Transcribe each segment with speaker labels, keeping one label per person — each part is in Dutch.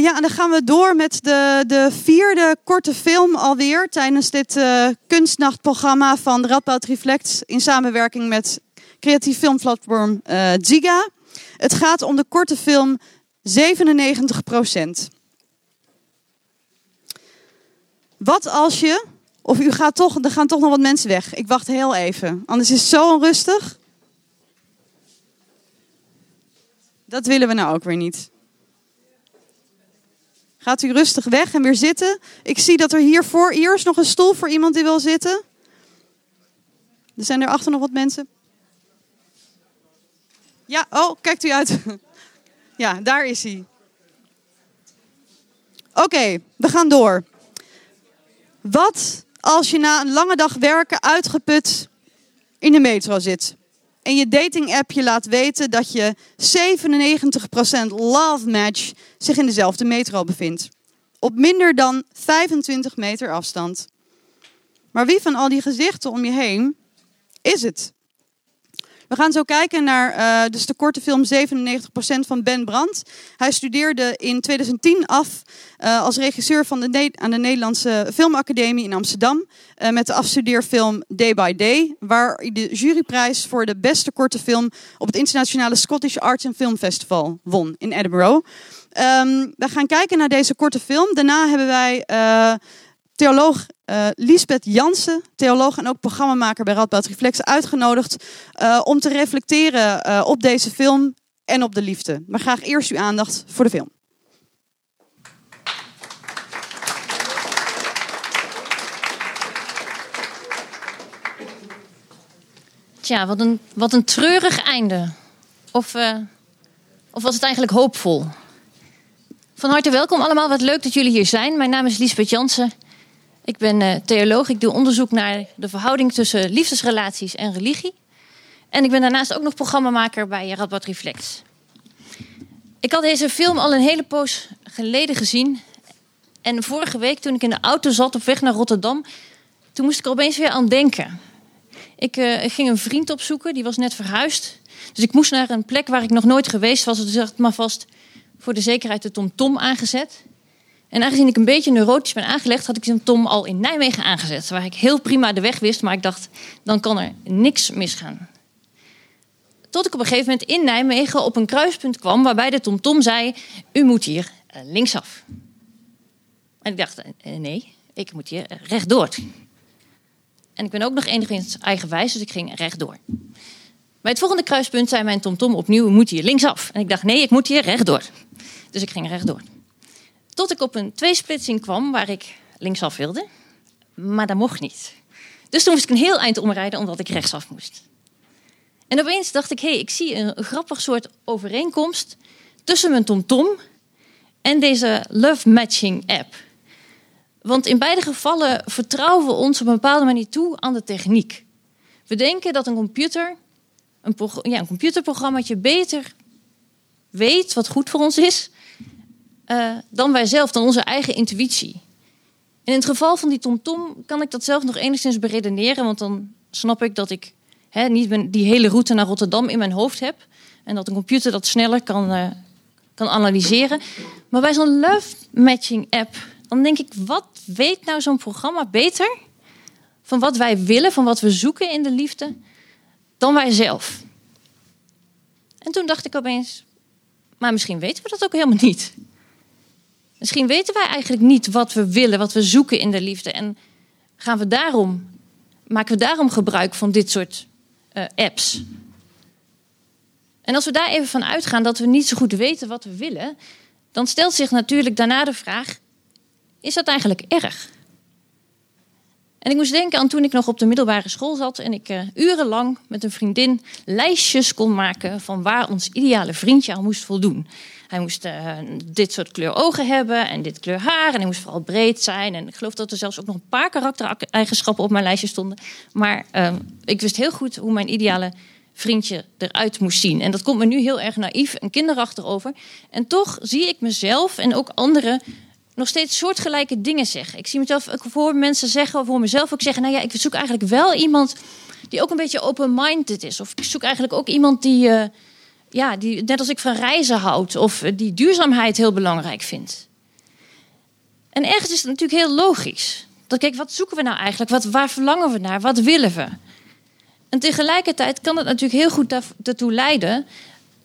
Speaker 1: ja, en dan gaan we door met de, de vierde korte film alweer tijdens dit uh, kunstnachtprogramma van Radboud Reflect in samenwerking met creatief filmplatform uh, Ziga. Het gaat om de korte film 97% Wat als je, of u gaat toch, er gaan toch nog wat mensen weg. Ik wacht heel even, anders is het zo onrustig. Dat willen we nou ook weer niet. Gaat u rustig weg en weer zitten. Ik zie dat er hier voor eerst nog een stoel voor iemand die wil zitten. Er zijn er achter nog wat mensen. Ja, oh, kijkt u uit. Ja, daar is hij. Oké, we gaan door. Wat als je na een lange dag werken uitgeput in de metro zit? En je dating app je laat weten dat je 97% love match zich in dezelfde metro bevindt. Op minder dan 25 meter afstand. Maar wie van al die gezichten om je heen is het? We gaan zo kijken naar uh, dus de korte film 97% van Ben Brandt. Hij studeerde in 2010 af uh, als regisseur van de aan de Nederlandse Filmacademie in Amsterdam. Uh, met de afstudeerfilm Day by Day. Waar hij de juryprijs voor de beste korte film op het internationale Scottish Arts and Film Festival won in Edinburgh. Um, we gaan kijken naar deze korte film. Daarna hebben wij theoloog uh, Lisbeth Jansen, theoloog en ook programmamaker bij Radboud Reflex, uitgenodigd uh, om te reflecteren uh, op deze film en op de liefde. Maar graag eerst uw aandacht voor de film.
Speaker 2: Tja, wat een, wat een treurig einde. Of, of was het eigenlijk hoopvol? Van harte welkom allemaal. Wat leuk dat jullie hier zijn. Mijn naam is Lisbeth Jansen. Ik ben uh, theoloog. Ik doe onderzoek naar de verhouding tussen liefdesrelaties en religie. En ik ben daarnaast ook nog programmamaker bij Radboud Reflex. Ik had deze film al een hele poos geleden gezien. En vorige week, toen ik in de auto zat op weg naar Rotterdam, toen moest ik er opeens weer aan denken. Ik, ik ging een vriend opzoeken, die was net verhuisd. Dus ik moest naar een plek waar ik nog nooit geweest was. Dus ik had maar vast voor de zekerheid de TomTom -tom aangezet. En aangezien ik een beetje neurotisch ben aangelegd, had ik een Tom al in Nijmegen aangezet. Waar ik heel prima de weg wist, maar ik dacht, dan kan er niks misgaan. Tot ik op een gegeven moment in Nijmegen op een kruispunt kwam waarbij de TomTom -tom zei: U moet hier eh, linksaf. En ik dacht: eh, Nee, ik moet hier rechtdoor. En ik ben ook nog enigszins eigenwijs, dus ik ging rechtdoor. Bij het volgende kruispunt zei mijn TomTom -tom opnieuw: U moet hier linksaf. En ik dacht: Nee, ik moet hier rechtdoor. Dus ik ging rechtdoor. Tot ik op een tweesplitsing kwam waar ik linksaf wilde, maar dat mocht niet. Dus toen moest ik een heel eind omrijden omdat ik rechtsaf moest. En opeens dacht ik, hé, hey, ik zie een grappig soort overeenkomst tussen mijn TomTom en deze Love Matching app. Want in beide gevallen vertrouwen we ons op een bepaalde manier toe aan de techniek. We denken dat een computer, een, ja, een computerprogrammaatje beter weet wat goed voor ons is uh, dan wij zelf, dan onze eigen intuïtie. In het geval van die TomTom kan ik dat zelf nog enigszins beredeneren, want dan snap ik dat ik hè, niet die hele route naar Rotterdam in mijn hoofd heb en dat een computer dat sneller kan, uh, kan analyseren. Maar bij zo'n love matching app, dan denk ik, wat weet nou zo'n programma beter van wat wij willen, van wat we zoeken in de liefde, dan wij zelf? En toen dacht ik opeens, maar misschien weten we dat ook helemaal niet. Misschien weten wij eigenlijk niet wat we willen, wat we zoeken in de liefde. En gaan we daarom, maken we daarom gebruik van dit soort uh, apps. En als we daar even van uitgaan dat we niet zo goed weten wat we willen, dan stelt zich natuurlijk daarna de vraag: is dat eigenlijk erg? En ik moest denken aan toen ik nog op de middelbare school zat en ik uh, urenlang met een vriendin lijstjes kon maken van waar ons ideale vriendje aan moest voldoen. Hij moest uh, dit soort kleur ogen hebben en dit kleur haar. En hij moest vooral breed zijn. En ik geloof dat er zelfs ook nog een paar karaktereigenschappen op mijn lijstje stonden. Maar uh, ik wist heel goed hoe mijn ideale vriendje eruit moest zien. En dat komt me nu heel erg naïef en kinderachtig over. En toch zie ik mezelf en ook anderen nog steeds soortgelijke dingen zeggen. Ik zie mezelf, ik hoor mensen zeggen, of voor mezelf ook zeggen... nou ja, ik zoek eigenlijk wel iemand die ook een beetje open-minded is. Of ik zoek eigenlijk ook iemand die... Uh, ja, die, net als ik van reizen houd of die duurzaamheid heel belangrijk vindt. En ergens is het natuurlijk heel logisch. Dat kijk, wat zoeken we nou eigenlijk? Wat, waar verlangen we naar? Wat willen we? En tegelijkertijd kan het natuurlijk heel goed daartoe leiden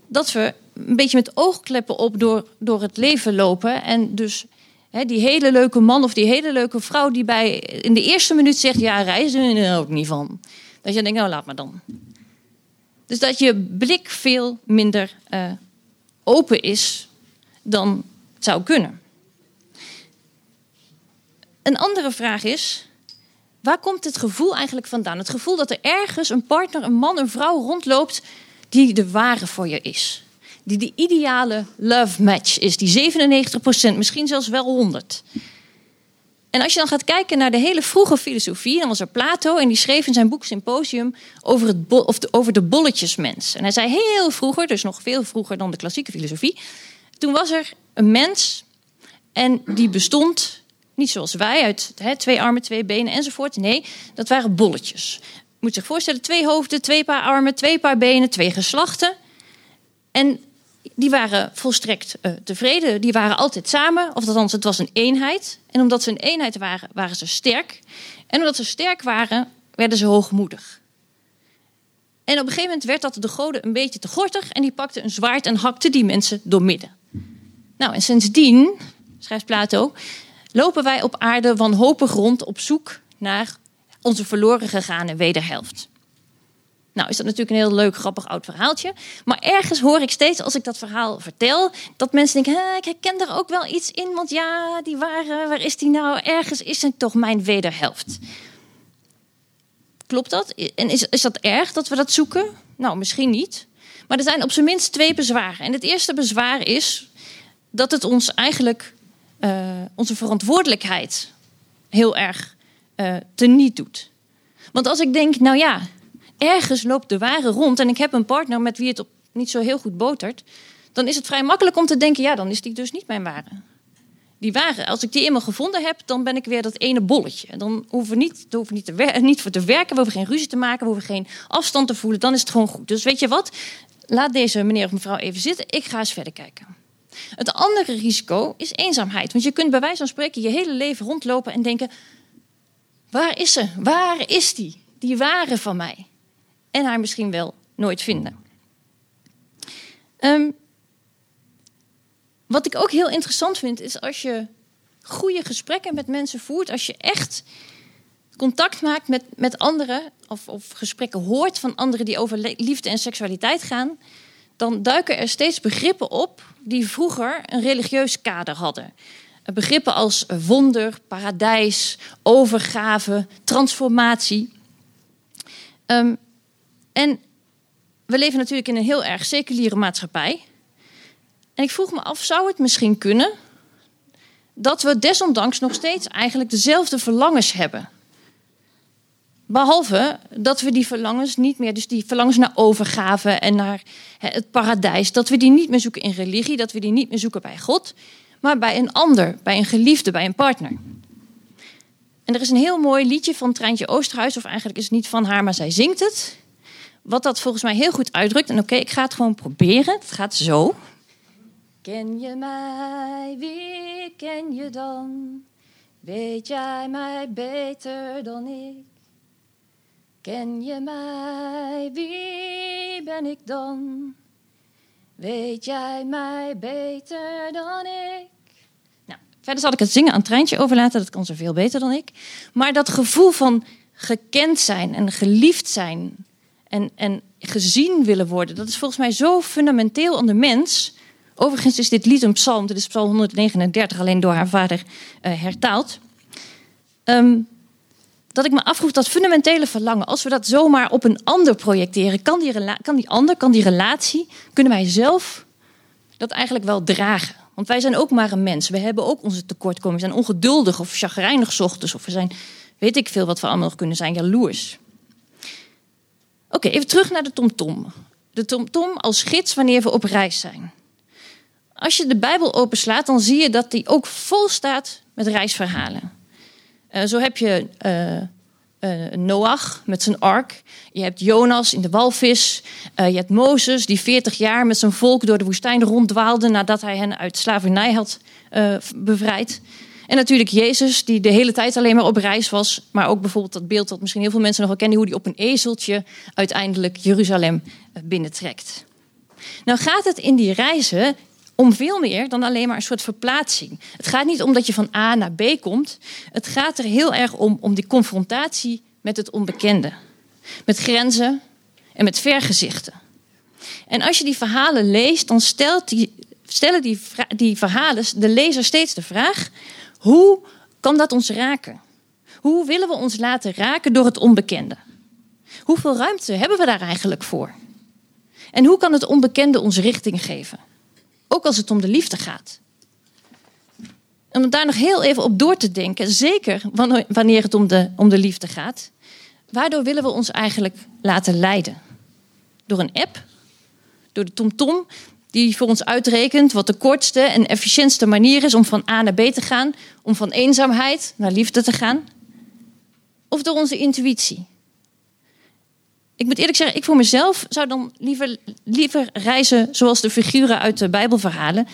Speaker 2: dat we een beetje met oogkleppen op door, door het leven lopen. En dus die hele leuke man of die hele leuke vrouw die bij in de eerste minuut zegt: Ja, reizen er ook niet van. Dat je denkt: Nou, laat maar dan. Dus dat je blik veel minder uh, open is dan het zou kunnen. Een andere vraag is: waar komt het gevoel eigenlijk vandaan? Het gevoel dat er ergens een partner, een man, een vrouw rondloopt die de ware voor je is. Die de ideale love match is, die 97%, misschien zelfs wel 100. En als je dan gaat kijken naar de hele vroege filosofie, dan was er Plato en die schreef in zijn boek Symposium over, het of de, over de bolletjesmens. En hij zei heel vroeger, dus nog veel vroeger dan de klassieke filosofie, toen was er een mens en die bestond niet zoals wij uit twee armen, twee benen enzovoort. Nee, dat waren bolletjes moet zich voorstellen, twee hoofden, twee paar armen, twee paar benen, twee geslachten. En die waren volstrekt uh, tevreden. Die waren altijd samen, of althans, het was een eenheid. En omdat ze een eenheid waren, waren ze sterk. En omdat ze sterk waren, werden ze hoogmoedig. En op een gegeven moment werd dat de goden een beetje te gortig. En die pakte een zwaard en hakte die mensen doormidden. Nou, en sindsdien, schrijft Plato, lopen wij op aarde wanhopig rond op zoek naar onze verloren gegane wederhelft. Nou, is dat natuurlijk een heel leuk, grappig oud verhaaltje. Maar ergens hoor ik steeds als ik dat verhaal vertel, dat mensen denken: ik herken er ook wel iets in, want ja, die waren, waar is die nou? Ergens is het toch mijn wederhelft. Klopt dat? En is, is dat erg dat we dat zoeken? Nou, misschien niet. Maar er zijn op zijn minst twee bezwaren. En het eerste bezwaar is dat het ons eigenlijk uh, onze verantwoordelijkheid heel erg uh, teniet doet. Want als ik denk, nou ja, ergens loopt de ware rond en ik heb een partner met wie het op niet zo heel goed botert, dan is het vrij makkelijk om te denken, ja, dan is die dus niet mijn ware. Die ware, als ik die eenmaal gevonden heb, dan ben ik weer dat ene bolletje. Dan hoeven we niet, hoeven niet, te niet voor te werken, we hoeven geen ruzie te maken, we hoeven geen afstand te voelen, dan is het gewoon goed. Dus weet je wat? Laat deze meneer of mevrouw even zitten, ik ga eens verder kijken. Het andere risico is eenzaamheid. Want je kunt bij wijze van spreken je hele leven rondlopen en denken: Waar is ze? Waar is die? Die ware van mij. En haar misschien wel nooit vinden. Um, wat ik ook heel interessant vind, is als je goede gesprekken met mensen voert, als je echt contact maakt met, met anderen, of, of gesprekken hoort van anderen die over liefde en seksualiteit gaan, dan duiken er steeds begrippen op die vroeger een religieus kader hadden. Begrippen als wonder, paradijs, overgave, transformatie. Um, en we leven natuurlijk in een heel erg seculiere maatschappij. En ik vroeg me af, zou het misschien kunnen dat we desondanks nog steeds eigenlijk dezelfde verlangens hebben? Behalve dat we die verlangens niet meer, dus die verlangens naar overgave en naar het paradijs, dat we die niet meer zoeken in religie, dat we die niet meer zoeken bij God, maar bij een ander, bij een geliefde, bij een partner. En er is een heel mooi liedje van Treintje Oosterhuis, of eigenlijk is het niet van haar, maar zij zingt het. Wat dat volgens mij heel goed uitdrukt. En oké, ik ga het gewoon proberen. Het gaat zo. Ken je mij, wie ken je dan? Weet jij mij beter dan ik? Ken je mij, wie ben ik dan? Weet jij mij beter dan ik? Nou, verder zal ik het zingen aan het treintje overlaten. Dat kan ze veel beter dan ik. Maar dat gevoel van gekend zijn en geliefd zijn en, en gezien willen worden, dat is volgens mij zo fundamenteel aan de mens. Overigens is dit lied een psalm, dit is psalm 139, alleen door haar vader uh, hertaald. Um, dat ik me afvroeg dat fundamentele verlangen, als we dat zomaar op een ander projecteren, kan die, kan die ander, kan die relatie, kunnen wij zelf dat eigenlijk wel dragen? Want wij zijn ook maar een mens. We hebben ook onze tekortkomingen. We zijn ongeduldig of chagrijnig ochtends. Of we zijn, weet ik veel wat we allemaal nog kunnen zijn, jaloers. Oké, even terug naar de TomTom. De TomTom als gids wanneer we op reis zijn. Als je de Bijbel openslaat, dan zie je dat die ook vol staat met reisverhalen. Uh, zo heb je uh, Noach met zijn ark. Je hebt Jonas in de walvis. Je hebt Mozes die 40 jaar met zijn volk door de woestijn ronddwaalde nadat hij hen uit slavernij had bevrijd. En natuurlijk Jezus, die de hele tijd alleen maar op reis was. Maar ook bijvoorbeeld dat beeld dat misschien heel veel mensen nog wel kennen, hoe hij op een ezeltje uiteindelijk Jeruzalem binnentrekt. Nou gaat het in die reizen om veel meer dan alleen maar een soort verplaatsing. Het gaat niet om dat je van A naar B komt. Het gaat er heel erg om, om die confrontatie met het onbekende. Met grenzen en met vergezichten. En als je die verhalen leest, dan stelt die, stellen die, die verhalen de lezer steeds de vraag: hoe kan dat ons raken? Hoe willen we ons laten raken door het onbekende? Hoeveel ruimte hebben we daar eigenlijk voor? En hoe kan het onbekende ons richting geven? Ook als het om de liefde gaat. Om daar nog heel even op door te denken, zeker wanneer het om de, om de liefde gaat. Waardoor willen we ons eigenlijk laten leiden? Door een app? Door de TomTom, die voor ons uitrekent wat de kortste en efficiëntste manier is om van A naar B te gaan, om van eenzaamheid naar liefde te gaan? Of door onze intuïtie? Ik moet eerlijk zeggen, ik voor mezelf zou dan liever, liever reizen zoals de figuren uit de Bijbelverhalen.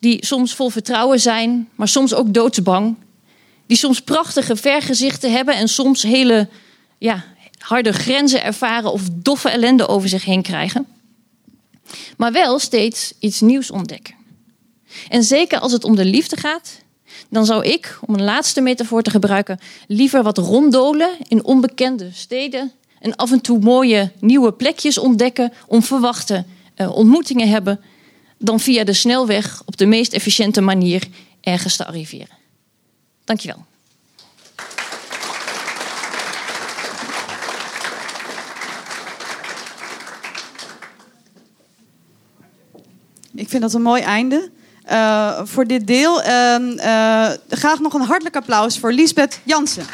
Speaker 2: Die soms vol vertrouwen zijn, maar soms ook doodsbang. Die soms prachtige vergezichten hebben en soms hele ja, harde grenzen ervaren of doffe ellende over zich heen krijgen. Maar wel steeds iets nieuws ontdekken. En zeker als het om de liefde gaat, dan zou ik, om een laatste metafoor te gebruiken, liever wat ronddolen in onbekende steden en af en toe mooie nieuwe plekjes ontdekken, onverwachte uh, ontmoetingen hebben, dan via de snelweg op de meest efficiënte manier ergens te arriveren. Dankjewel.
Speaker 1: Ik vind dat een mooi einde. Uh, voor dit deel uh, uh, graag nog een hartelijk applaus voor Lisbeth Jansen.